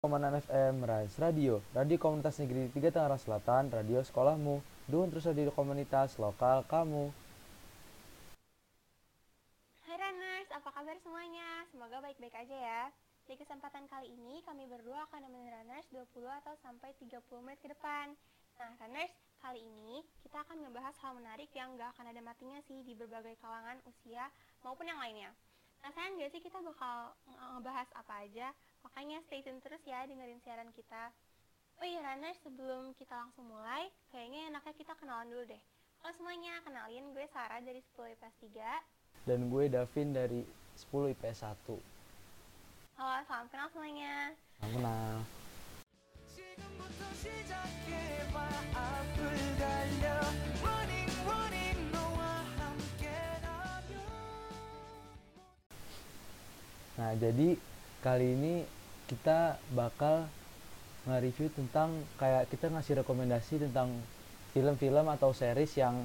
Komandan FM Rise Radio, radio komunitas negeri 3 Tangerang Selatan, radio sekolahmu. Dukung terus radio komunitas lokal kamu. Hai runners, apa kabar semuanya? Semoga baik-baik aja ya. Di kesempatan kali ini kami berdua akan nemenin runners 20 atau sampai 30 menit ke depan. Nah runners, kali ini kita akan ngebahas hal menarik yang gak akan ada matinya sih di berbagai kalangan usia maupun yang lainnya. Nah sayang gak sih kita bakal ngebahas apa aja? Makanya stay tune terus ya dengerin siaran kita. Oh iya Rana, sebelum kita langsung mulai, kayaknya enaknya kita kenalan dulu deh. Halo semuanya, kenalin gue Sarah dari 10 IPS 3. Dan gue Davin dari 10 IPS 1. Halo, salam kenal semuanya. Salam kenal. Nah, jadi kali ini kita bakal nge-review tentang kayak kita ngasih rekomendasi tentang film-film atau series yang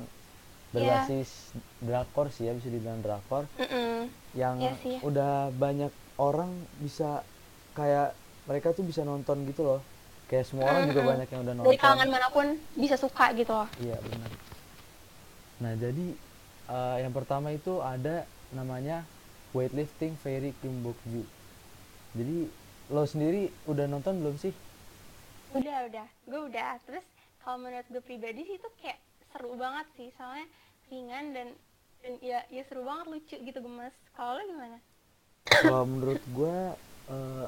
berbasis drakor sih ya bisa dibilang drakor Mm-mm. yang Iya sih. udah banyak orang bisa kayak mereka tuh bisa nonton gitu loh kayak semua orang juga Mm-mm. banyak yang udah Dari nonton kalangan mana pun bisa suka gitu loh. iya benar nah jadi eh, yang pertama itu ada namanya weightlifting Fairy Kim Bok Ju jadi lo sendiri udah nonton belum sih Udah, udah. Gue udah. Terus kalau menurut gue pribadi sih itu kayak seru banget sih. Soalnya ringan dan, dan ya, ya seru banget lucu gitu gemes. Kalau lo gimana? kalau menurut gue eh,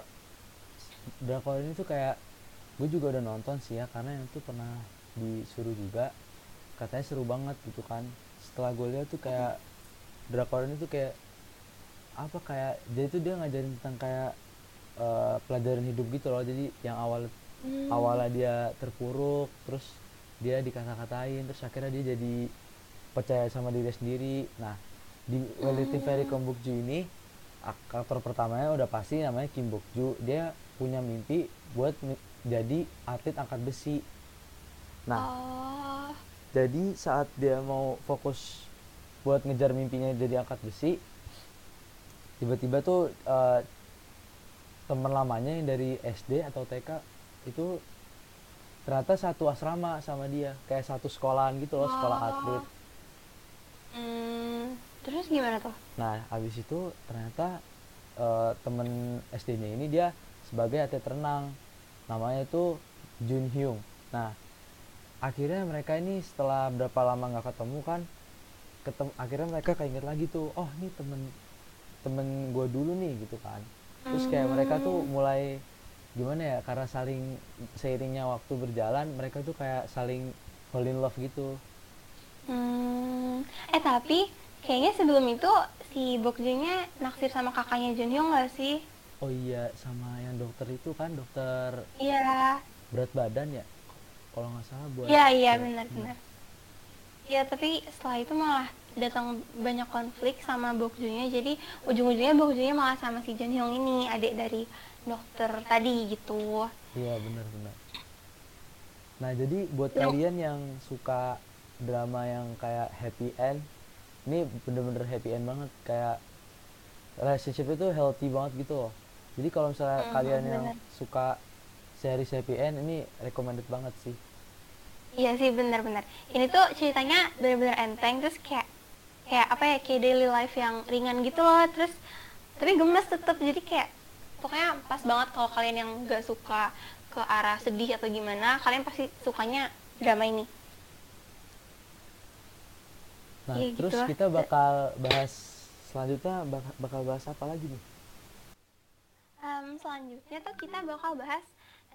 drakor ini tuh kayak gue juga udah nonton sih ya karena yang itu pernah disuruh juga katanya seru banget gitu kan setelah gue lihat tuh kayak drakor ini tuh kayak apa kayak jadi tuh dia ngajarin tentang kayak eh, pelajaran hidup gitu loh. Jadi yang awal Hmm. awalnya dia terpuruk terus dia dikata-katain terus akhirnya dia jadi percaya sama diri sendiri. Nah di Weightlifting Fairy Kim Bok Ju ini ak- aktor pertamanya udah pasti namanya Kim Bok Ju dia punya mimpi buat mi- jadi atlet angkat besi. Nah Oh, jadi saat dia mau fokus buat ngejar mimpinya jadi angkat besi tiba-tiba tuh eh, teman lamanya yang dari SD atau TK itu ternyata satu asrama sama dia. Kayak satu sekolahan gitu loh sekolah Oh. atlet. Hmm, terus gimana tuh? nah habis itu ternyata eh, temen SD-nya ini dia sebagai atlet renang. Namanya itu Jun Hyung. Nah akhirnya mereka ini setelah berapa lama nggak ketemu kan ketemu akhirnya mereka keinget lagi tuh oh ini temen temen gue dulu nih gitu kan terus kayak mereka tuh mulai gimana ya karena saling seiringnya waktu berjalan mereka tuh kayak saling fall in love gitu Hmm, eh tapi kayaknya sebelum itu si Bokjungnya naksir sama kakaknya Junhyung gak sih? oh iya sama yang dokter itu kan dokter Iya, berat badan ya kalau nggak salah buat iya iya ya, benar-benar. Iya tapi setelah itu malah datang banyak konflik sama Bokjungnya jadi ujung-ujungnya Bokjungnya malah sama si Junhyung ini adik dari dokter tadi gitu. iya benar-benar nah jadi buat Lu- kalian yang suka drama yang kayak happy end ini bener-bener happy end banget kayak relationship itu healthy banget gitu loh jadi kalau misalnya Mhm, kalian yang bener. suka series happy end ini recommended banget sih Iya sih benar-benar. Ini tuh ceritanya benar-benar enteng terus kayak kayak apa ya kayak daily life yang ringan gitu loh. Terus tapi gemes tetep. Jadi kayak pokoknya pas banget kalau kalian yang gak suka ke arah sedih atau gimana kalian pasti sukanya drama ini. nah Iya, terus gitu kita bakal bahas selanjutnya bak- bakal bahas apa lagi nih? Em, selanjutnya tuh kita bakal bahas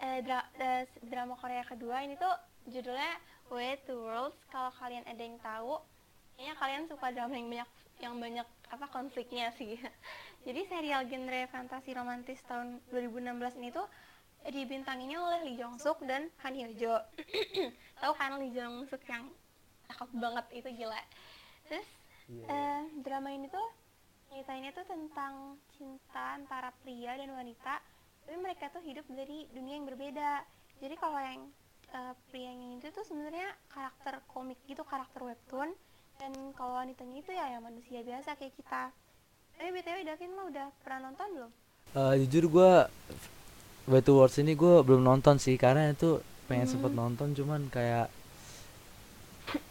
eh, dra- eh, drama Korea kedua. Ini tuh judulnya Way to Worlds. Kalau kalian ada yang tahu, kayaknya kalian suka drama yang banyak yang banyak apa konfliknya sih. Jadi serial genre fantasi romantis tahun 2016 ini tuh dibintanginya oleh Lee Jong Suk dan Han Hyo Jo. tahu kan Lee Jong Suk yang cakep banget itu gila. Terus Iya, eh, drama ini tuh ceritainnya tuh tentang cinta antara pria dan wanita tapi mereka tuh hidup dari dunia yang berbeda jadi kalau yang eh, pria yang itu tuh sebenarnya karakter komik gitu karakter webtoon dan kalau wanitanya itu ya yang manusia biasa kayak kita. Tapi btw Davin lo udah pernah nonton belum? Eh, jujur gue Way to Words ini gue belum nonton sih karena itu pengen Hmm. sempet nonton cuman kayak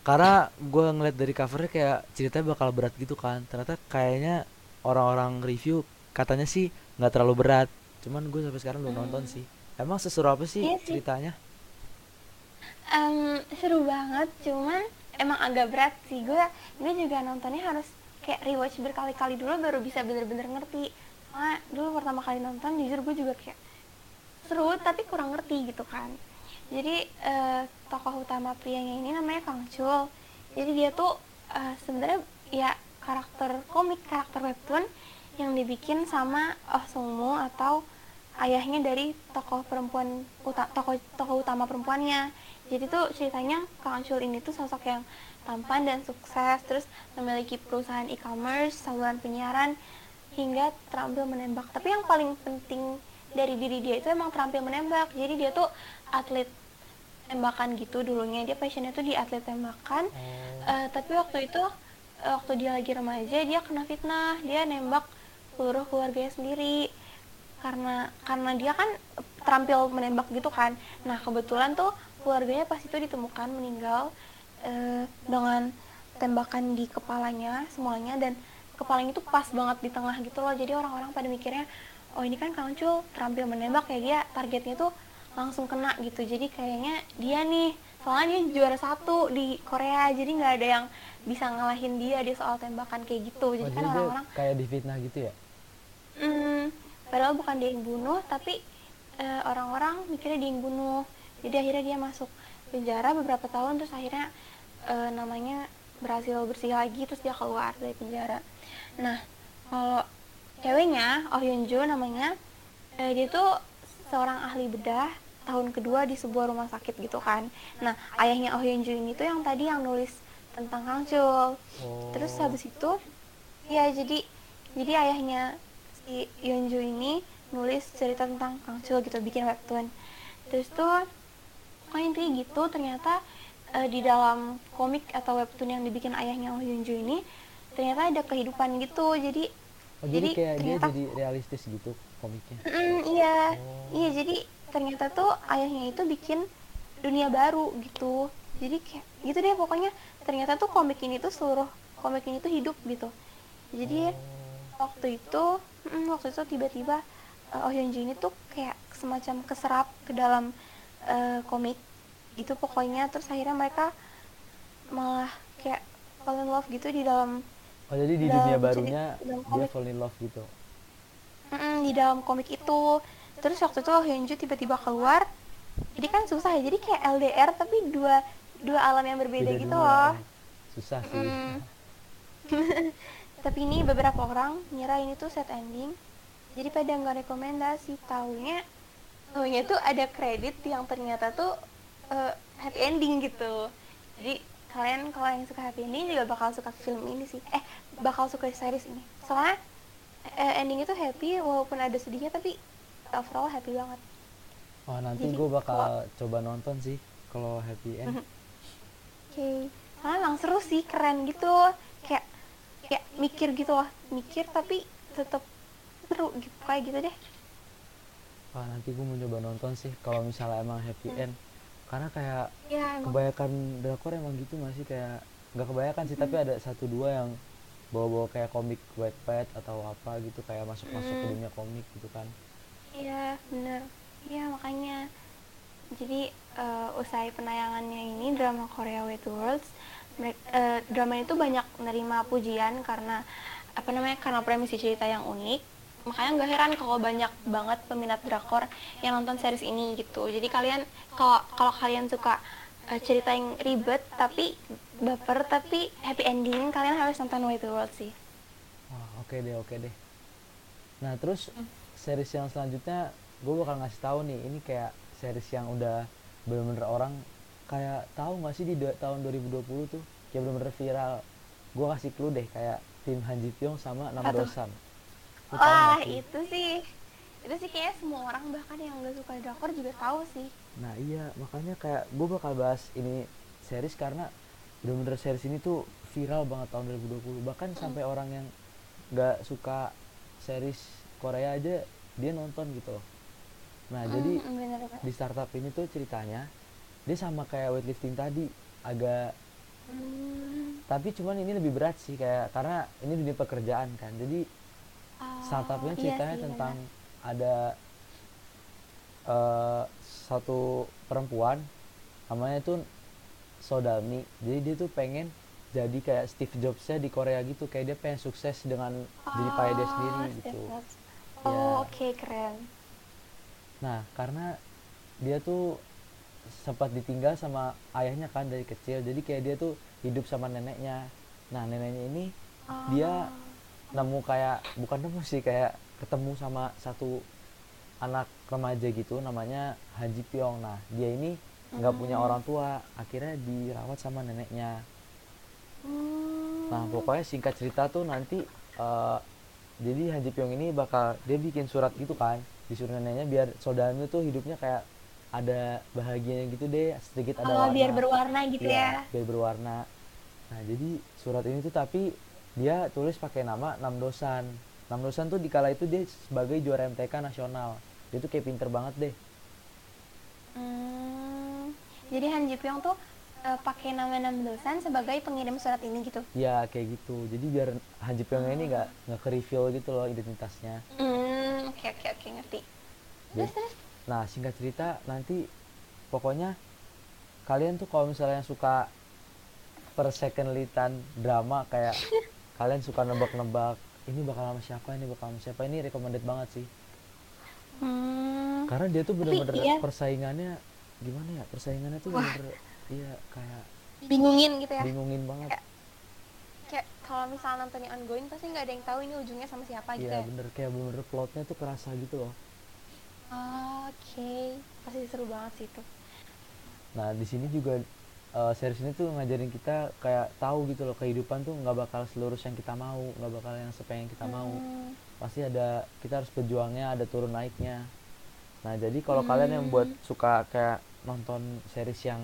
karena gue ngeliat dari covernya kayak ceritanya bakal berat gitu kan. Ternyata kayaknya orang-orang review katanya sih nggak terlalu berat cuman gue sampai sekarang belum nonton sih. Emang seseru apa sih Iya sih. ceritanya? Em, seru banget cuman emang agak berat sih. Gue gue juga nontonnya harus kayak rewatch berkali-kali dulu baru bisa bener-bener ngerti. Soalnya dulu pertama kali nonton jujur gue juga kayak seru tapi kurang ngerti gitu kan. Jadi eh, tokoh utama prianya ini namanya Kang Chul. Jadi dia tuh eh, sebenarnya ya karakter komik karakter webtoon yang dibikin sama Oh Sung atau ayahnya dari tokoh perempuan tokoh tokoh utama perempuannya jadi tuh ceritanya Kang Chul ini tuh sosok yang tampan dan sukses terus memiliki perusahaan e-commerce saluran penyiaran hingga terampil menembak. Tapi yang paling penting dari diri dia itu emang terampil menembak. Jadi dia tuh atlet tembakan gitu dulunya. Dia passionnya tuh di atlet tembakan. Eh, tapi waktu itu eh, waktu dia lagi remaja dia kena fitnah. Dia nembak seluruh keluarganya sendiri. Karena karena dia kan terampil menembak gitu kan. Nah kebetulan tuh keluarganya pas itu ditemukan meninggal eh, dengan tembakan di kepalanya semuanya dan kepalanya itu pas banget di tengah gitu loh. Jadi orang-orang pada mikirnya oh ini kan Kang Chul terampil menembak ya dia targetnya tuh langsung kena gitu. Jadi kayaknya dia nih soalnya dia juara satu di Korea jadi nggak ada yang bisa ngalahin dia di soal tembakan kayak gitu. Oh, jadi jadi kan orang-orang kayak difitnah gitu ya? Hmm, padahal bukan dia yang bunuh, tapi eh, orang-orang mikirnya dia yang bunuh. Jadi akhirnya dia masuk penjara beberapa tahun, terus akhirnya eh, namanya berhasil bersih lagi, terus dia keluar dari penjara. Nah, kalau ceweknya, Oh Hyun Jo namanya, eh, dia tuh seorang ahli bedah tahun kedua di sebuah rumah sakit gitu kan. Nah, ayahnya Oh Hyun Jo ini tuh yang tadi yang nulis tentang Kang Chul. Terus Oh. habis itu ya jadi jadi ayahnya si Yeonju ini nulis cerita tentang Kang Chul gitu bikin webtoon. Terus tuh pokoknya intinya gitu ternyata eh, di dalam komik atau webtoon yang dibikin ayahnya Oh Yeonju ini ternyata ada kehidupan gitu. Jadi oh jadi, jadi kayak dia ternyata- jadi realistis gitu komiknya Mm, iya, Oh. iya jadi ternyata tuh ayahnya itu bikin dunia baru gitu. Jadi kayak gitu deh pokoknya ternyata tuh komik ini tuh seluruh komik ini tuh hidup gitu. Jadi Oh. waktu itu, mm, waktu itu tiba-tiba uh, Oh Hyun Joo ini tuh kayak semacam keserap ke dalam uh, komik gitu pokoknya. Terus akhirnya mereka malah kayak fall in love gitu di dalam oh jadi di dalam dunia barunya dalam dia fall in love gitu? Mm-mm, di dalam komik itu. Terus waktu itu Hyun Joo tiba-tiba keluar. Jadi kan susah ya jadi kayak LDR tapi dua dua alam yang berbeda Beda gitu dunia. loh. susah sih. Mm. tapi ini beberapa orang ngira ini tuh set ending. Jadi pada nggak rekomendasi taunya taunya tuh ada kredit yang ternyata tuh eh, happy ending gitu. Jadi kalian kalau yang suka happy ending juga bakal suka film ini sih. Eh bakal suka series ini. Soalnya eh, ending itu happy walaupun ada sedihnya tapi overall happy banget. Oh nanti Jadi, gue bakal coba nonton sih kalau happy end. Oke. Soalnya emang seru sih keren gitu. Kayak kayak mikir gitu loh. Mikir tapi tetap seru gitu kayak gitu deh wah nanti gue mau coba nonton sih kalau misalnya emang happy Hmm. end. Karena kayak ya emang. kebanyakan drakor emang gitu nggak sih? Kayak nggak kebanyakan sih tapi ada satu dua yang bawa-bawa kayak komik Wattpad atau apa gitu kayak masuk-masuk ke Hmm. dunia komik gitu kan. Iya bener. Iya makanya jadi eh, usai penayangannya ini drama Korea to Worlds eh, drama itu banyak menerima pujian karena apa namanya karena premisi cerita yang unik makanya nggak heran kalau banyak banget peminat drakor yang nonton series ini gitu. Jadi kalian kalau kalau kalian suka eh, cerita yang ribet tapi baper tapi happy ending kalian harus nonton Way to Worlds sih. Wah oke deh oke deh. Nah terus Hmm. series yang selanjutnya gue bakal ngasih tahu nih ini kayak series yang udah bener-bener orang kayak tahu nggak sih di tahun 2020 tuh? Kayak bener-bener viral. Gue kasih clue deh kayak tim Han Ji Pyong sama Nam tuh? Wah itu sih. Itu sih kayaknya semua orang bahkan yang nggak suka drakor juga tahu sih. Nah iya makanya kayak gue bakal bahas ini series karena bener-bener series ini tuh viral banget tahun 2020 bahkan sampai orang yang nggak suka series Korea aja dia nonton gitu. Loh nah jadi Hmm, bener-bener. di startup ini tuh ceritanya dia sama kayak weightlifting tadi agak Hmm. tapi cuman ini lebih berat sih kayak karena ini dunia pekerjaan kan. Jadi Oh, startupnya iya ceritanya sih, tentang bener. ada eh, satu perempuan namanya tuh Sodalmi jadi dia tuh pengen jadi kayak Steve Jobsnya di Korea gitu kayak dia pengen sukses dengan jadi payah dia Oh, sendiri Steve gitu Jobs. Ya. Oh, oke keren. nah karena dia tuh sempat ditinggal sama ayahnya kan dari kecil jadi kayak dia tuh hidup sama neneknya nah neneknya ini dia Oh. Nemu kayak bukan nemu sih kayak ketemu sama satu anak remaja gitu namanya Haji Pyong. Nah dia ini nggak punya orang tua akhirnya dirawat sama neneknya. Hmm. nah pokoknya singkat cerita tuh nanti eh, jadi Haji Pyong ini bakal dia bikin surat gitu kan disuruh neneknya biar saudaranya tuh hidupnya kayak ada bahagianya gitu deh sedikit ada Oh, warna. biar berwarna gitu Iya, ya. biar berwarna. Nah jadi surat ini tuh tapi dia tulis pakai nama Namdosan Namdosan tuh di kala itu dia sebagai juara MTK nasional dia tuh kayak pinter banget deh Hmm. Jadi Han Ji Pyong tuh eh, pakai nama Nam Dosan sebagai pengirim surat ini gitu. ya kayak gitu jadi biar Haji Pyong ini nggak nggak ke reveal gitu loh identitasnya Hmm, oke oke oke ngerti. Terus Jadi- terus. nah singkat cerita nanti pokoknya kalian tuh kalau misalnya suka per second litan drama kayak kalian suka nebak-nebak ini bakal sama siapa ini bakal sama siapa ini recommended banget sih Hmm. karena dia tuh bener-bener iya. persaingannya gimana ya persaingannya tuh Wah. bener iya kayak Bingungin gitu ya. bingungin banget Kayak- Kayak kalau misalnya nontonnya ongoing pasti nggak ada yang tahu ini ujungnya sama siapa gitu iya ya. bener kayak bener-bener plotnya tuh kerasa gitu loh Oke, pasti seru banget sih itu. nah di sini juga eh, series ini tuh ngajarin kita kayak tahu gitu loh kehidupan tuh nggak bakal selurus yang kita mau nggak bakal yang sepengen kita mau. Hmm. pasti ada kita harus berjuangnya ada turun naiknya. Nah jadi kalau kalian yang buat suka kayak nonton series yang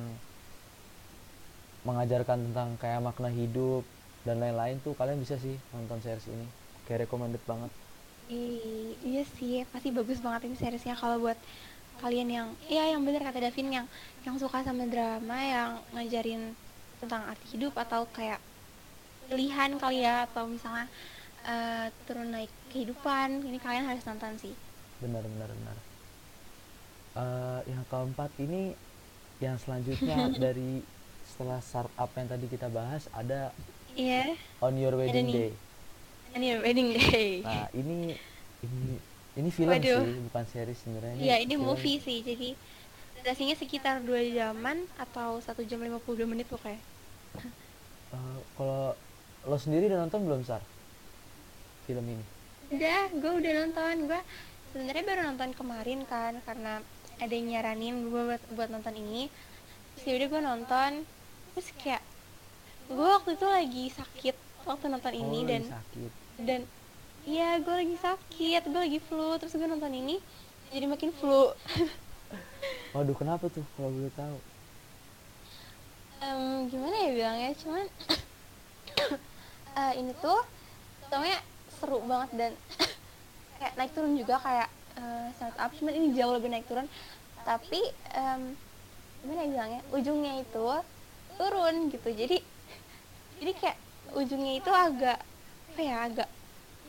mengajarkan tentang kayak makna hidup dan lain-lain tuh kalian bisa sih nonton series ini. Kayak recommended banget. Ih, iya sih, pasti bagus banget ini seriesnya. Kalau buat kalian yang, iya yang bener kata Davin yang yang suka sama drama yang ngajarin tentang arti hidup atau kayak pilihan kali ya atau misalnya eh, turun naik kehidupan, ini kalian harus nonton sih. benar benar benar Eh, yang keempat ini yang selanjutnya dari setelah startup yang tadi kita bahas ada Iya, on your wedding day ini wedding day. nah ini ini ini film Waduh. sih bukan series sebenarnya Iya, ini film. movie sih, jadi durasinya sekitar 2 jaman atau 1 jam 52 menit pokoknya. Eh, kalau lo sendiri udah nonton belum sar film ini Udah, gue udah nonton. Gue sebenarnya baru nonton kemarin kan karena ada yang nyaranin gue buat, buat nonton ini. Terus yaudah gue nonton. Terus kayak gue waktu itu lagi sakit waktu nonton ini oh, dan lagi sakit dan iya gue lagi sakit, gue lagi flu. Terus gue nonton ini jadi makin flu. waduh kenapa tuh kalau boleh tahu Em, gimana ya bilangnya cuman eh, ini tuh pertamanya seru banget dan kayak naik turun juga kayak eh, startup cuman ini jauh lebih naik turun tapi em, gimana ya bilangnya ujungnya itu turun gitu jadi jadi kayak ujungnya itu agak apa ya agak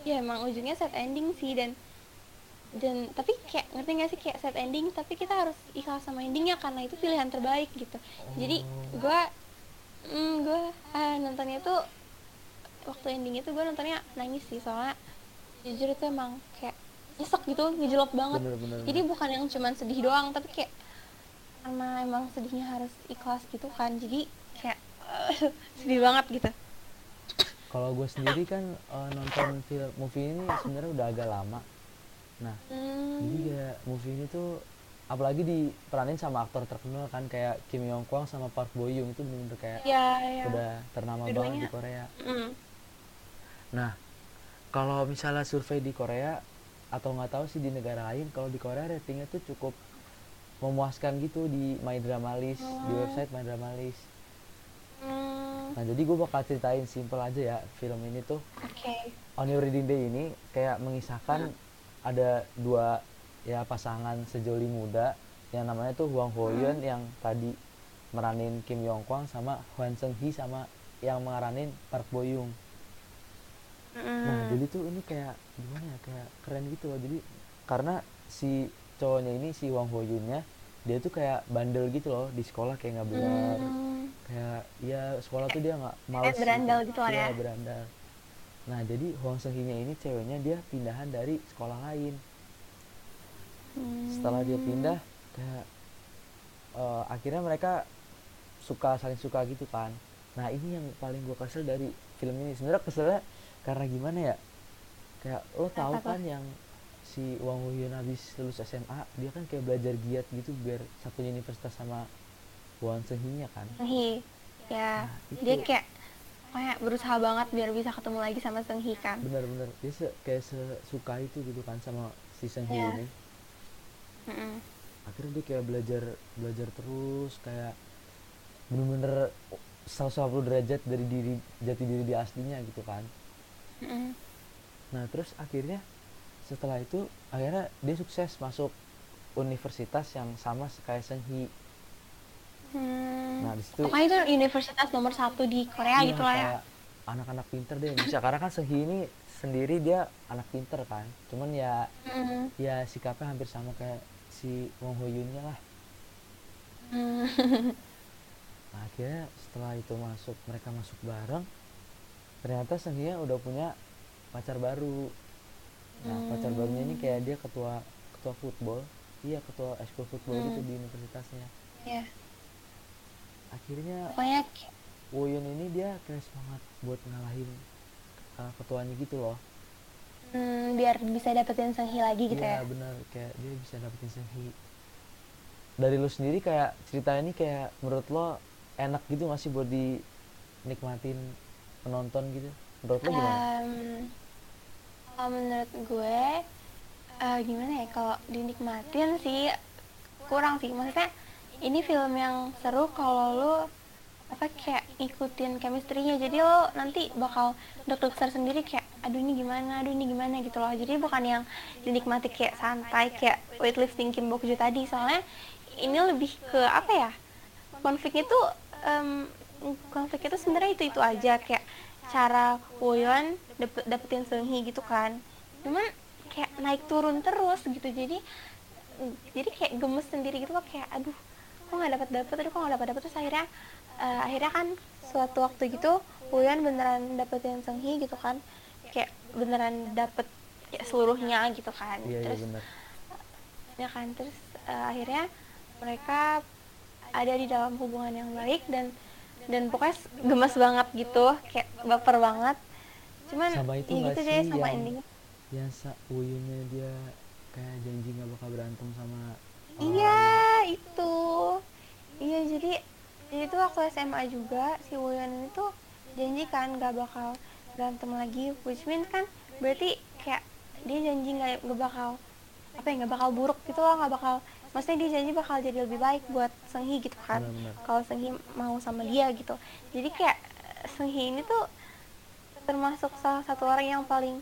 ya emang ujungnya sad ending sih dan dan tapi kayak ngerti gak sih kayak sad ending tapi kita harus ikhlas sama endingnya karena itu pilihan terbaik gitu. Jadi Oh. gue mm, gue ah, nontonnya tuh waktu ending itu gue nontonnya nangis sih soalnya jujur itu emang kayak nyesek gitu ngejelop banget. Bener bener jadi bukan yang cuman sedih doang tapi kayak karena emang sedihnya harus ikhlas gitu kan jadi kayak sedih banget gitu kalau gue sendiri kan eh, nonton film movie ini sebenarnya udah agak lama nah hmm, jadi kayak movie ini tuh apalagi diperanin sama aktor terkenal kan kayak Kim Yong Kwang sama Park Bo Yung itu bener-bener kayak ya ya udah ternama banget Dua-duanya. di Korea Mm. nah kalau misalnya survei di Korea atau nggak tahu sih di negara lain kalau di Korea ratingnya tuh cukup memuaskan gitu di My Drama List di Oh. website My Drama List Hmm, nah jadi gue bakal ceritain simple aja ya film ini tuh. Oke. On Your Wedding Day ini kayak mengisahkan ada dua ya pasangan sejoli muda. Yang namanya tuh Hwang Ho Yun yang tadi meranin Kim Yong Kwang sama Hwan Seung Hee sama yang meranin Park Bo Young nah Mm. jadi tuh ini kayak gimana ya? Kayak keren gitu loh. Jadi karena si cowoknya ini si Wang Ho Yunnya dia tuh kayak bandel gitu loh di sekolah kayak nggak belajar Hmm. kayak ya sekolah tuh dia nggak males berandal gitu lah Iya, ya. berandal nah jadi Hwang Seung Hee-nya ini ceweknya dia pindahan dari sekolah lain setelah dia Hmm. pindah kayak eh, akhirnya mereka suka saling suka gitu kan nah ini yang paling gue kesel dari film ini sebenarnya keselnya karena gimana ya kayak lo tuh? kan yang si Wang Ho Hyun habis lulus SMA dia kan kayak belajar giat gitu biar satu universitas sama Wang Seung Hee-nya kan Seung-hee. Ya, Nah, dia kayak kayak berusaha banget biar bisa ketemu lagi sama Seung-hee kan. bener-bener dia se- kayak sesuka itu gitu kan sama si Seung Hee Iya. ini Mm-mm. akhirnya dia kayak belajar belajar terus kayak bener-bener 180 derajat dari diri jati diri dia aslinya gitu kan Mm-mm. nah terus akhirnya setelah itu akhirnya dia sukses masuk universitas yang sama kayak Seung Hee Hmm. nah di situ Pokoknya itu universitas nomor satu di Korea iya, gitu lah ya. anak-anak pinter deh bisa karena kan Seung Hee ini sendiri dia anak pinter kan cuman ya Mm. ya sikapnya hampir sama kayak si Wong Ho Yunnya lah Hmm. Nah, akhirnya setelah itu masuk mereka masuk bareng ternyata Senghia udah punya pacar baru nah pacar barunya ini kayak dia ketua ketua football. Iya ketua ekskul football gitu Hmm. di universitasnya. Ya, akhirnya pokoknya kayak- Woyun ini dia kayak semangat buat ngalahin uh, ketuanya gitu loh. Hmm, biar bisa dapetin Seung-hee lagi gitu iya ya. benar. Kayak dia bisa dapetin Senghi. Dari lu sendiri kayak cerita ini kayak menurut lo enak gitu gak sih buat dinikmatin penonton gitu? Menurut lo gimana? Em, kalau menurut gue eh, gimana ya kalau dinikmatin sih kurang sih. Maksudnya ini film yang seru kalau lu apa kayak ikutin chemistry-nya. Jadi lo nanti bakal deg-degan sendiri kayak aduh ini gimana? Aduh ini gimana? gitu loh. Jadi bukan yang dinikmati kayak santai kayak weightlifting Kim Bok Joo tadi. Soalnya ini lebih ke apa ya konfliknya tuh em, konfliknya tuh sebenarnya itu itu aja. Kayak cara Woyon dapet, dapetin Seunghi gitu kan. Cuman kayak naik turun terus gitu. Jadi jadi kayak gemes sendiri gitu loh. Kayak aduh kok nggak dapat dapet aduh kok nggak dapat dapet. Terus akhirnya eh, akhirnya kan suatu waktu gitu Woyon beneran dapetin Seunghi gitu kan. Kayak beneran dapet kayak seluruhnya gitu kan. Iya iya terus benar ya kan. Terus eh, akhirnya mereka ada di dalam hubungan yang baik dan dan pokoknya gemes banget gitu kayak baper banget. Cuman Sama itu ya nggak gitu deh sama yang- endingnya. yang sa Woyunnya dia kayak janji nggak bakal berantem sama iya itu. Iya jadi jadi tuh waktu SMA juga si ini tuh janji kan gak bakal berantem lagi which means kan berarti kayak dia janji nggak nggak bakal apa ya nggak bakal buruk gitu loh nggak bakal maksudnya dia janji bakal jadi lebih baik buat Seunghi gitu kan. Kalau Seunghi mau sama dia gitu. Jadi kayak eh, Seunghi ini tuh termasuk salah satu orang yang paling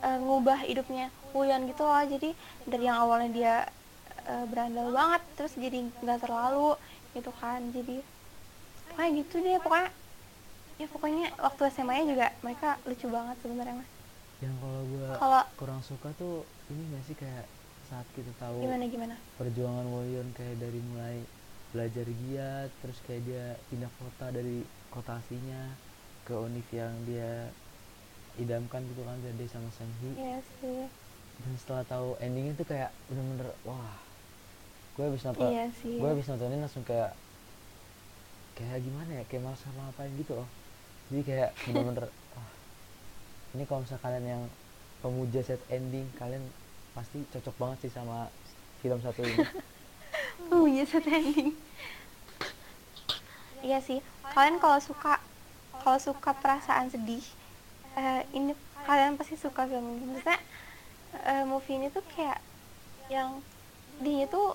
eh, ngubah hidupnya Wuyeon gitu loh. Jadi dari yang awalnya dia eh, berandal banget terus jadi nggak terlalu gitu kan. Jadi pokoknya gitu deh. Pokoknya ya pokoknya waktu SMA nya juga mereka lucu banget sebenarnya mas. Yang kalau gua kalau kurang suka tuh ini nggak sih kayak saat kita tahu gimana gimana? perjuangan Woyun kayak dari mulai belajar giat terus kayak dia pindah kota dari kota aslinya ke univ yang dia idamkan gitu kan dia sama Senghi. Iya sih. Dan setelah tahu endingnya tuh kayak bener-bener wah gue habis nonton iya sih. gue habis nontonin langsung kayak kayak gimana ya kayak malas sama ngapain gitu loh. Jadi kayak bener-bener wah ini kalau misalnya kalian yang pemuja set ending kalian pasti cocok banget sih sama film satu ini Oh iya set ending. Iya sih. Kalian kalau suka kalau suka perasaan sedih, eh, ini kalian pasti suka film ini. Maksudnya eh, movie ini tuh kayak yang dia tuh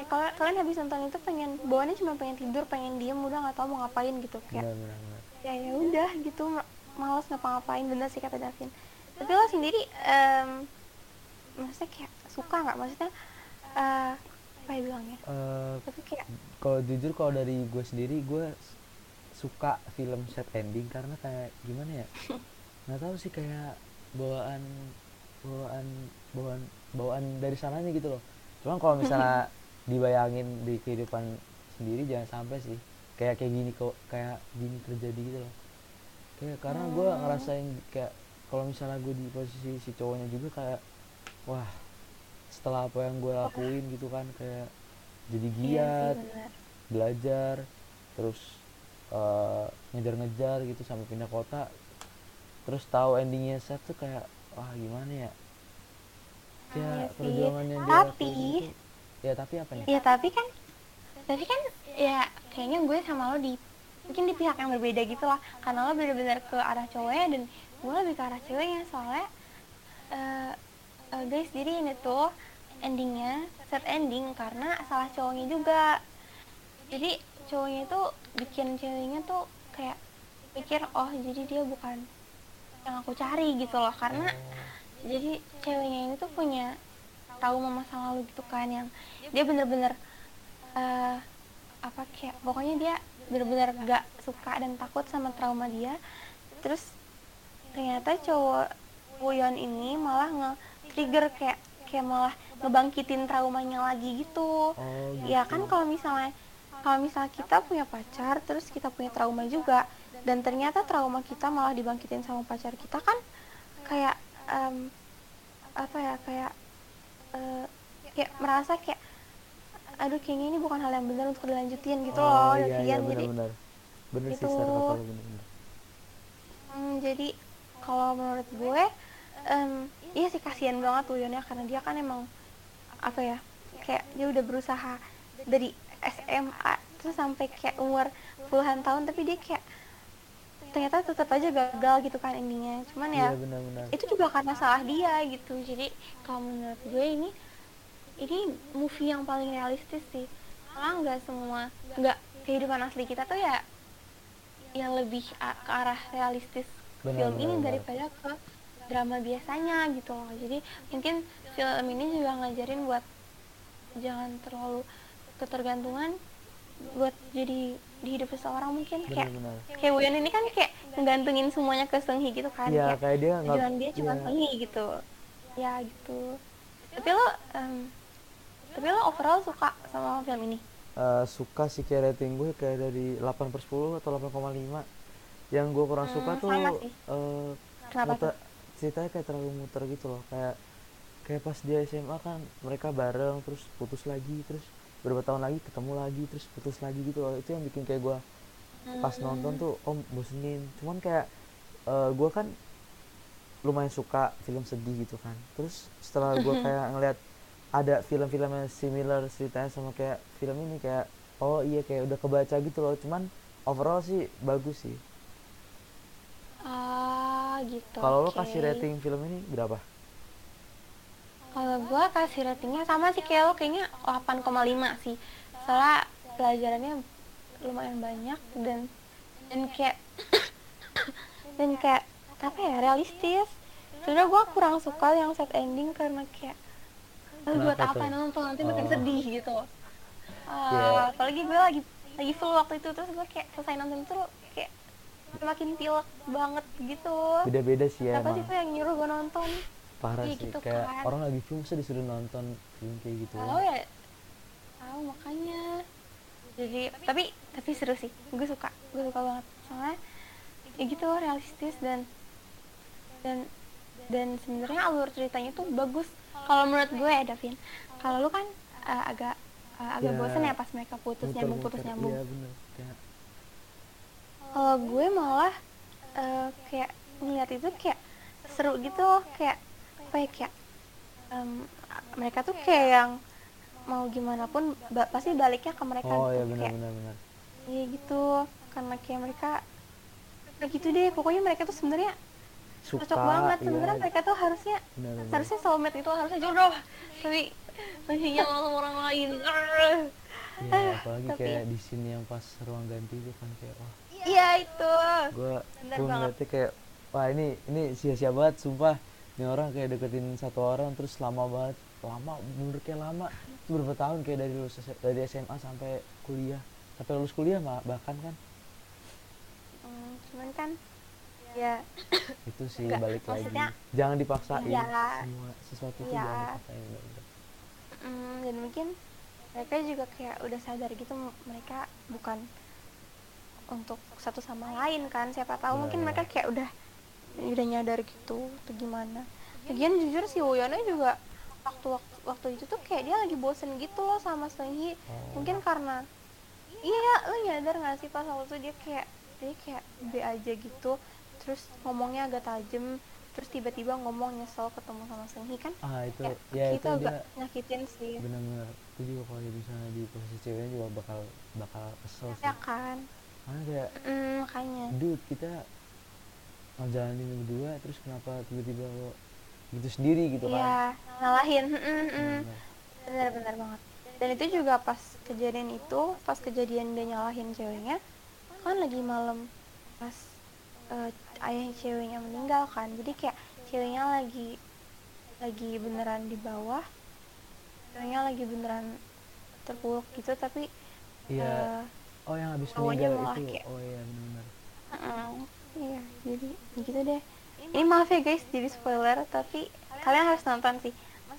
eh, kalau kalian habis nonton itu pengen bawaannya cuma pengen tidur, pengen diem, udah nggak tahu mau ngapain gitu kayak bener-bener bener. ya ya udah gitu ma- males ngapa-ngapain bener sih kata Davin tapi lo sendiri em, maksudnya kayak suka nggak? Maksudnya eh apa ya bilangnya? Eh, tapi kayak kalau jujur kalau dari gue sendiri gue suka film set ending karena kayak gimana ya? Nggak tahu sih kayak bawaan bawaan bawaan bawaan dari sananya gitu loh. Cuman kalau misalnya dibayangin di kehidupan sendiri jangan sampai sih. Kayak kayak gini kok kayak gini terjadi gitu loh. Kayak karena gue Hmm. ngerasain kayak kalau misalnya gue di posisi si cowoknya juga kayak wah setelah apa yang gue lakuin gitu kan kayak jadi iya giat sih benar belajar terus eh, ngejar-ngejar gitu sampai pindah kota. Terus tahu endingnya set tuh kayak wah gimana ya? Iya ya sih. perjuangan yang dia Tapi- lakuin itu ya tapi apa nih? Ya tapi kan tapi kan ya kayaknya gue sama lo di mungkin di pihak yang berbeda gitu lah. Karena lo bener-bener ke arah cowoknya dan gue lebih ke arah ceweknya. Soalnya eh eh, guys jadi ini tuh endingnya set ending karena salah cowoknya juga. Jadi cowoknya itu bikin ceweknya tuh kayak pikir oh jadi dia bukan yang aku cari gitu loh. Karena jadi ceweknya ini tuh punya trauma masa lalu gitu kan yang dia bener-bener eh, apa kayak pokoknya dia bener-bener gak suka dan takut sama trauma dia. Terus ternyata cowok Wuyon ini malah nge-trigger kayak kayak malah ngebangkitin traumanya lagi gitu oh gitu ya kan kalau misalnya kalau misalnya kita punya pacar terus kita punya trauma juga dan ternyata trauma kita malah dibangkitin sama pacar kita kan kayak em, apa ya kayak eh, kayak merasa kayak aduh kayaknya ini bukan hal yang benar untuk dilanjutin gitu oh, loh iya, iya, Davian. jadi bener sih Gitu. Sar, kata lo bener-bener hmm, jadi kalau menurut gue em, iya sih kasihan banget Wuyonnya karena dia kan emang apa ya kayak dia udah berusaha dari SMA terus sampai kayak umur puluhan tahun tapi dia kayak ternyata tetap aja gagal gitu kan endingnya. Cuman ya iya benar-benar. itu juga karena salah dia gitu. Jadi kalau menurut gue ini ini movie yang paling realistis sih. Malah nggak semua nggak kehidupan asli kita tuh ya yang lebih ke arah realistis Benar, film benar, ini benar. daripada ke drama biasanya gitu loh. Jadi mungkin film ini juga ngajarin buat jangan terlalu ketergantungan buat jadi di hidup seseorang mungkin. Kayak benar-benar. kayak Wuyan ini kan kayak menggantungin semuanya ke Seunghi gitu kan. Iya kayak kayak dia tujuan dia cuma. Seunghi gitu. Ya gitu. Tapi lo em, tapi lo overall suka sama film ini? Eh, suka sih kayak rating gue kayak dari 8 per 10 atau 8,5 yang gue kurang suka Hmm, tuh sama sih. eh, kenapa tuh? muter- ceritanya kayak terlalu muter gitu loh. Kayak kayak pas dia SMA kan mereka bareng terus putus lagi terus beberapa tahun lagi ketemu lagi terus putus lagi gitu loh. Itu yang bikin kayak gue pas Hmm. nonton tuh om bosenin. Cuman kayak eh, gue kan lumayan suka film sedih gitu kan. Terus setelah gue kayak ngeliat ada film-film yang similar ceritanya sama kayak film ini kayak oh iya kayak udah kebaca gitu loh. Cuman overall sih bagus sih gitu kalau lo oke. kasih rating film ini berapa kalau gue kasih ratingnya sama sih kayak lo kayaknya 8,5 sih soalnya pelajarannya lumayan banyak dan dan kayak dan kayak apa ya realistis sebenarnya gue kurang suka yang set ending karena kayak "Ah, buat Kenapa apa tuh? nonton nanti makin Oh. sedih gitu Ah, Iya. apalagi gue lagi lagi full waktu itu terus gue kayak selesai nonton kayak makin pilek banget gitu. Beda-beda sih ya siapa sih tuh yang nyuruh gue nonton? Parah Iya sih gitu kayak kan. orang lagi film masa disuruh nonton film kayak gitu tahu ya? Tahu makanya. Jadi tapi tapi seru sih. Gue suka gue suka banget. Soalnya ya gitu realistis dan dan dan sebenarnya alur ceritanya tuh bagus. Kalau menurut gue ya Davin kalau lu kan eh, agak eh, agak Ya, bosen ya pas mereka putus nyambung putus nyambung bener. Kayak kalau gue malah eh, kayak ngeliat itu kayak seru gitu loh kayak apa ya kayak em, mereka tuh kayak yang mau gimana pun ba- pasti baliknya ke mereka oh gitu iya benar kayak benar benar iya gitu karena kayak mereka kayak gitu deh pokoknya mereka tuh sebenarnya cocok banget iya, sebenarnya mereka tuh harusnya benar, benar. harusnya soulmate itu harusnya jodoh tapi masih sama orang lain. Iya, apalagi tapi- kayak di sini yang pas ruang ganti itu kan kayak wah iya itu. Gue gue ngeliatnya kayak wah ini ini sia-sia banget sumpah. Ini orang kayak deketin satu orang terus lama banget. Lama bener kayak lama. Itu berapa tahun kayak dari lulus dari SMA sampai kuliah. Sampai lulus kuliah mah bahkan kan? Hmm, cuman kan ya itu sih Enggak, balik maksudnya- lagi jangan dipaksain. Iya. semua sesuatu itu Iya. jangan dipaksain mm, dan mungkin mereka juga kayak udah sadar gitu mereka bukan untuk satu sama lain kan siapa tahu Iya, mungkin iya. mereka kayak udah udah nyadar gitu atau gimana. Lagian jujur si Woyono juga waktu waktu, waktu itu tuh kayak dia lagi bosen gitu loh sama Seunggi Oh. mungkin karena iya lo nyadar gak sih pas waktu itu dia kayak dia kayak B aja gitu terus ngomongnya agak tajem terus tiba-tiba ngomong nyesel ketemu sama Seunggi kan? Ah itu kayak ya itu agak dia nyakitin sih. bener-bener itu juga kalau dia misalnya di posisi ceweknya juga bakal bakal kesel sih. ya kan karena kayak mm, makanya dude kita ngejalanin berdua terus kenapa tiba-tiba lo gitu sendiri gitu kan Iya, ngalahin. mm, mm, mm. Bener. Benar-benar banget. Dan itu juga pas kejadian itu, pas kejadian dia nyalahin ceweknya, kan lagi malam pas eh, ayah ceweknya meninggal kan. Jadi kayak ceweknya lagi lagi beneran di bawah, ceweknya lagi beneran terpuruk gitu, tapi iya eh, oh yang habis meninggal malah itu. kayak- oh iya benar Mm, iya jadi gitu deh. Ini maaf ya guys jadi spoiler tapi kalian harus nonton sih.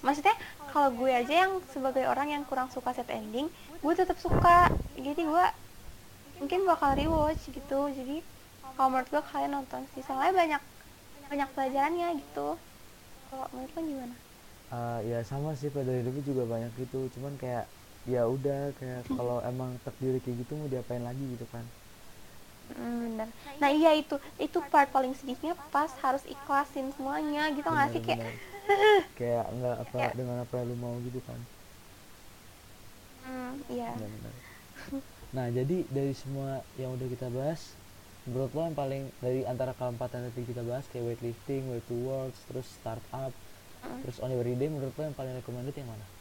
Maksudnya kalau gue aja yang sebagai orang yang kurang suka set ending gue tetap suka. Jadi gue mungkin bakal rewatch gitu. Jadi kalau menurut gue kalian nonton sih. Soalnya banyak banyak pelajarannya gitu. Kalau menurut lo gimana? Ah, ya sama sih pada hidupnya juga banyak gitu. Cuman kayak ya udah kayak kalau emang takdir kayak gitu mau diapain lagi gitu kan Hmm, bener. Nah iya itu itu part paling sedihnya pas harus ikhlasin semuanya gitu nggak sih kayak kayak nggak apa dengan apa yang lu mau gitu kan hmm, iya benar-benar nah jadi dari semua yang udah kita bahas menurut lo yang paling dari antara keempat yang tadi kita bahas kayak weightlifting, way to works, terus startup, Mm. terus on your day menurut lo yang paling recommended yang mana?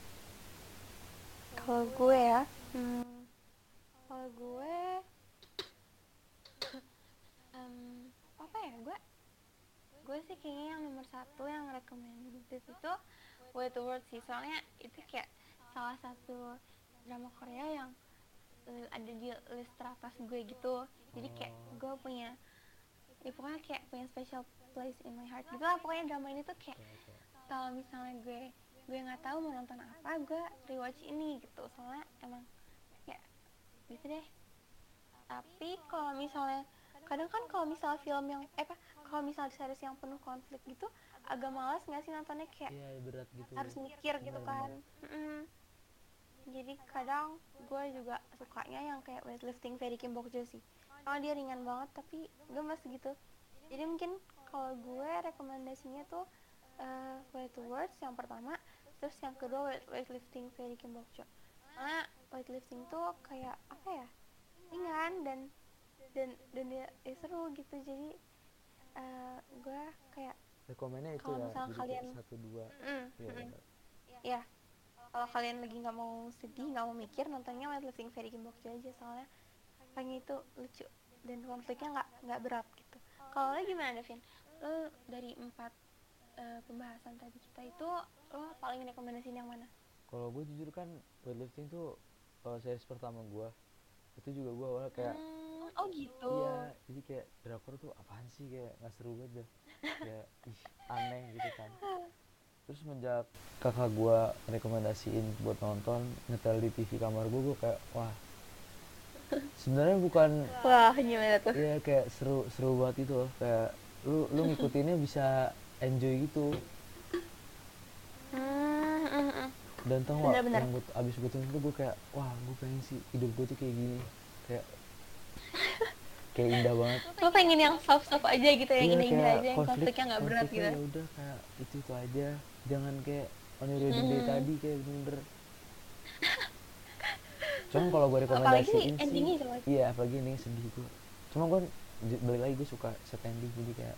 Kalau gue ya, hmm, kalau gue, em, apa ya gue, gue sih kayaknya yang nomor satu yang recommended itu Way to World sih, soalnya itu kayak salah satu drama Korea yang eh, ada di list teratas gue gitu, jadi kayak Oh. gue punya, ya pokoknya kayak punya special place in my heart gitu lah, pokoknya drama ini tuh kayak kalau misalnya gue gue nggak tahu mau nonton apa gue rewatch ini gitu. Soalnya emang ya gitu deh. Tapi kalau misalnya kadang kan kalau misalnya film yang eh apa kalau misalnya series yang penuh konflik gitu agak malas nggak sih nontonnya? Kayak Iya berat gitu. harus mikir gitu kan. Mm-mm. jadi kadang gue juga sukanya yang kayak weightlifting Ferry Kim Bokjo sih. Kalau dia ringan banget tapi gemes gitu. Jadi mungkin kalau gue rekomendasinya tuh uh, Way to Words yang pertama terus yang kedua weight- weightlifting Ferry Kim Bokjo karena weightlifting tuh kayak apa ya ringan dan dan dan dia ya seru gitu. Jadi uh, gue kayak Rekomennya itu Kalau ya. misalnya kalian- satu dua. mm, Iya mm, ya kalau kalian lagi nggak mau sedih nggak mau mikir nontonnya weightlifting Ferry Kim Bokjo aja. Soalnya kayaknya itu lucu dan konfliknya nggak nggak berat gitu. Kalau lo gimana Devin lo dari empat eh, pembahasan tadi kita itu lo paling rekomendasiin yang mana? Kalau gue jujur kan weightlifting tuh kalau series pertama gue itu juga gue awalnya kayak Hmm, oh gitu. Iya jadi kayak drakor tuh apaan sih? Kayak nggak seru banget dah. Kayak ih aneh gitu kan. Terus semenjak kakak gue rekomendasiin buat nonton nyetel di TV kamar gue gue kayak wah. Sebenarnya bukan wah. Gimana tuh? Ya kayak seru seru banget itu loh. Kayak lu lu ngikutinnya bisa enjoy gitu hmm, hmm, hmm. Dan tau gak Bener-bener. yang gue abis gue tonton tuh gue kayak wah gue pengen sih hidup gue tuh kayak gini. Kayak kayak indah banget. Lo pengen yang soft soft aja gitu yang indah-indah kayak aja yang konflik- konfliknya nggak berat gitu. ya udah kayak itu itu aja. Jangan kayak on your wedding day Hmm. tadi kayak bener cuman kalau gue rekomendasiin sih iya apalagi ending sedih gue cuma gue balik lagi gue suka set ending jadi kayak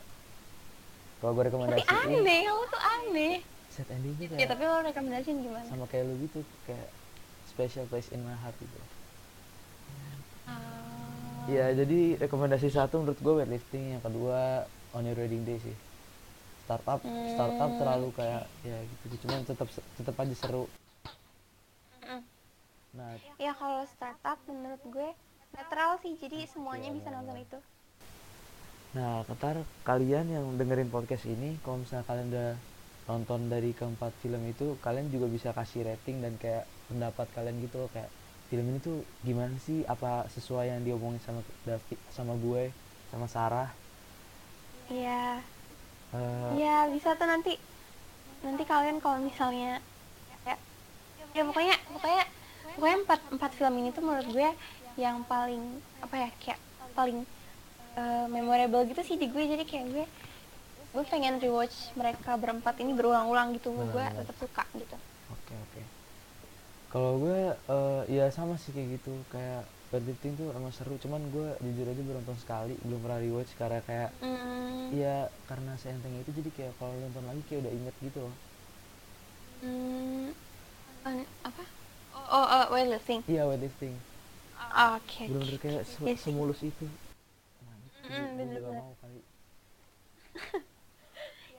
kalau gue tapi rekomendasiin aneh kamu tuh aneh set endingnya ya kayak tapi lo rekomendasiin gimana sama kayak lu gitu kayak special place in my heart gitu. Iya, jadi rekomendasi satu menurut gue weightlifting, yang kedua on your wedding day sih. startup startup Hmm, terlalu oke. kayak ya gitu cuman tetap tetap aja seru nah Ya kalau startup menurut gue netral sih, jadi semuanya Iya, bisa nonton itu. Nah, Ketar, kalian yang dengerin podcast ini, kalau misalnya kalian udah nonton dari keempat film itu, kalian juga bisa kasih rating dan kayak pendapat kalian gitu loh, kayak film ini tuh gimana sih? Apa sesuai yang diomongin sama David, sama gue, sama Sarah? Iya, Eh, iya bisa tuh nanti nanti kalian kalau misalnya ya, ya pokoknya pokoknya pokoknya empat empat film ini tuh menurut gue yang paling apa ya kayak paling eh, memorable gitu sih di gue jadi kayak gue gue pengen rewatch mereka berempat ini berulang-ulang gitu gue tetap suka gitu Oke, oke. Kalau gue, eh, ya sama sih kayak gitu, kayak Weightlifting tuh emang seru, cuman gue jujur aja belum nonton sekali, belum pernah rewatch karena kayak hmm, Iya, karena seenteng itu jadi kayak kalau nonton lagi kayak udah inget gitu loh. hmm, an- apa oh oh weightlifting Iya, weightlifting. oke bener-bener oke. kayak se- Iya sih. semulus itu nah. Mm, gue juga bener-bener. mau kali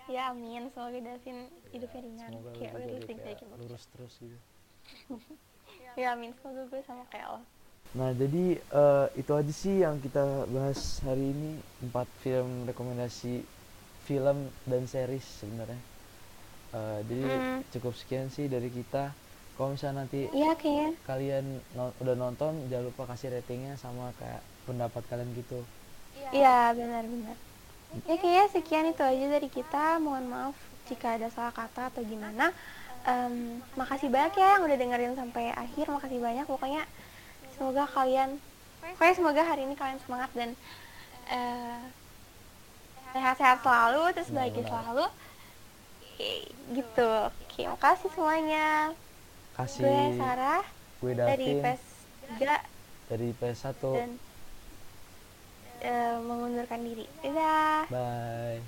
ya amin. Semoga Davin hidupnya ringan. Kayak deh weightlifting kayak kayak gitu. lurus terus gitu. Ya amin. Semoga gue sama kayak lo. Nah jadi eh, itu aja sih yang kita bahas hari ini. Empat film rekomendasi film dan series sebenarnya. Eh, jadi Hmm. cukup sekian sih dari kita. Kalau misalnya nanti kayaknya. kalian no- udah nonton jangan lupa kasih ratingnya sama kayak pendapat kalian gitu. Iya benar-benar. Ya kayaknya sekian itu aja dari kita. Mohon maaf jika ada salah kata atau gimana. Em, makasih banyak ya yang udah dengerin sampai akhir. Makasih banyak. Pokoknya semoga kalian, pokoknya semoga hari ini kalian semangat dan eh, sehat-sehat selalu, terus bahagia selalu. Gitu. Oke, makasih semuanya. kasih Gue Sarah gue dari Davin PES 3 dari PS1 dan Eh, mengundurkan diri. Dadah. Bye.